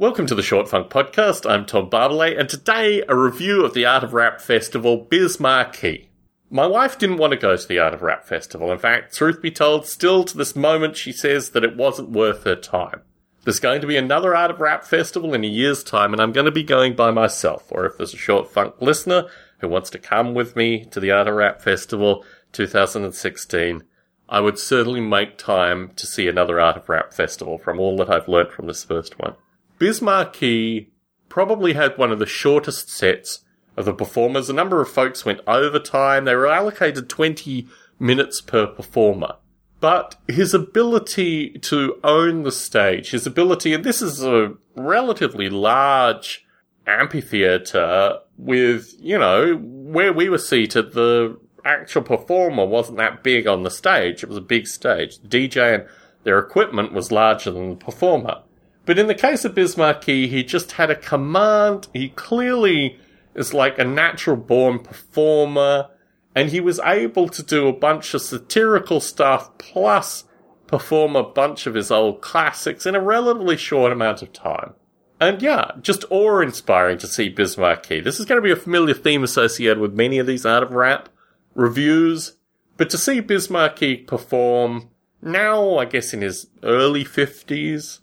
Welcome to the Short Funk Podcast. I'm Tom Barbalet, and today a review of the Art of Rap Festival Biz Markie. My wife didn't want to go to the Art of Rap Festival. In fact, truth be told, still to this moment, she says that it wasn't worth her time. There's going to be another Art of Rap Festival in a year's time, and I'm going to be going by myself. Or if there's a Short Funk listener who wants to come with me to the Art of Rap Festival 2016, I would certainly make time to see another Art of Rap Festival from all that I've learnt from this first one. Biz Markie probably had one of the shortest sets of the performers. A number of folks went overtime. They were allocated 20 minutes per performer. But his ability to own the stage, his ability, and this is a relatively large amphitheater with, you know, where we were seated, the actual performer wasn't that big on the stage. It was a big stage. The DJ and their equipment was larger than the performer. But in the case of Biz Markie, he just had a command. He clearly is like a natural born performer, and he was able to do a bunch of satirical stuff plus perform a bunch of his old classics in a relatively short amount of time. And yeah, just awe inspiring to see Biz Markie. This is going to be a familiar theme associated with many of these art of rap reviews, but to see Biz Markie perform now, I guess in his early 50s,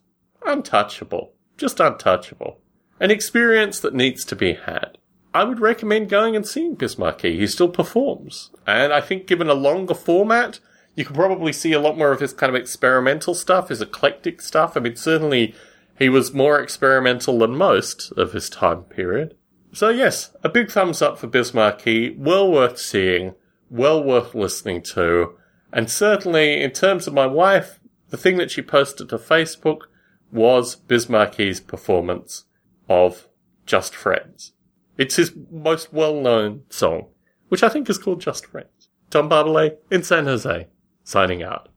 untouchable. Just untouchable. An experience that needs to be had. I would recommend going and seeing Biz Markie. He still performs. And I think given a longer format, you could probably see a lot more of his kind of experimental stuff, his eclectic stuff. I mean, certainly he was more experimental than most of his time period. So yes, a big thumbs up for Biz Markie. Well worth seeing. Well worth listening to. And certainly in terms of my wife, the thing that she posted to Facebook was Biz Markie's performance of Just Friends. It's his most well-known song, which I think is called Just Friends. Tom Barbalet in San Jose, signing out.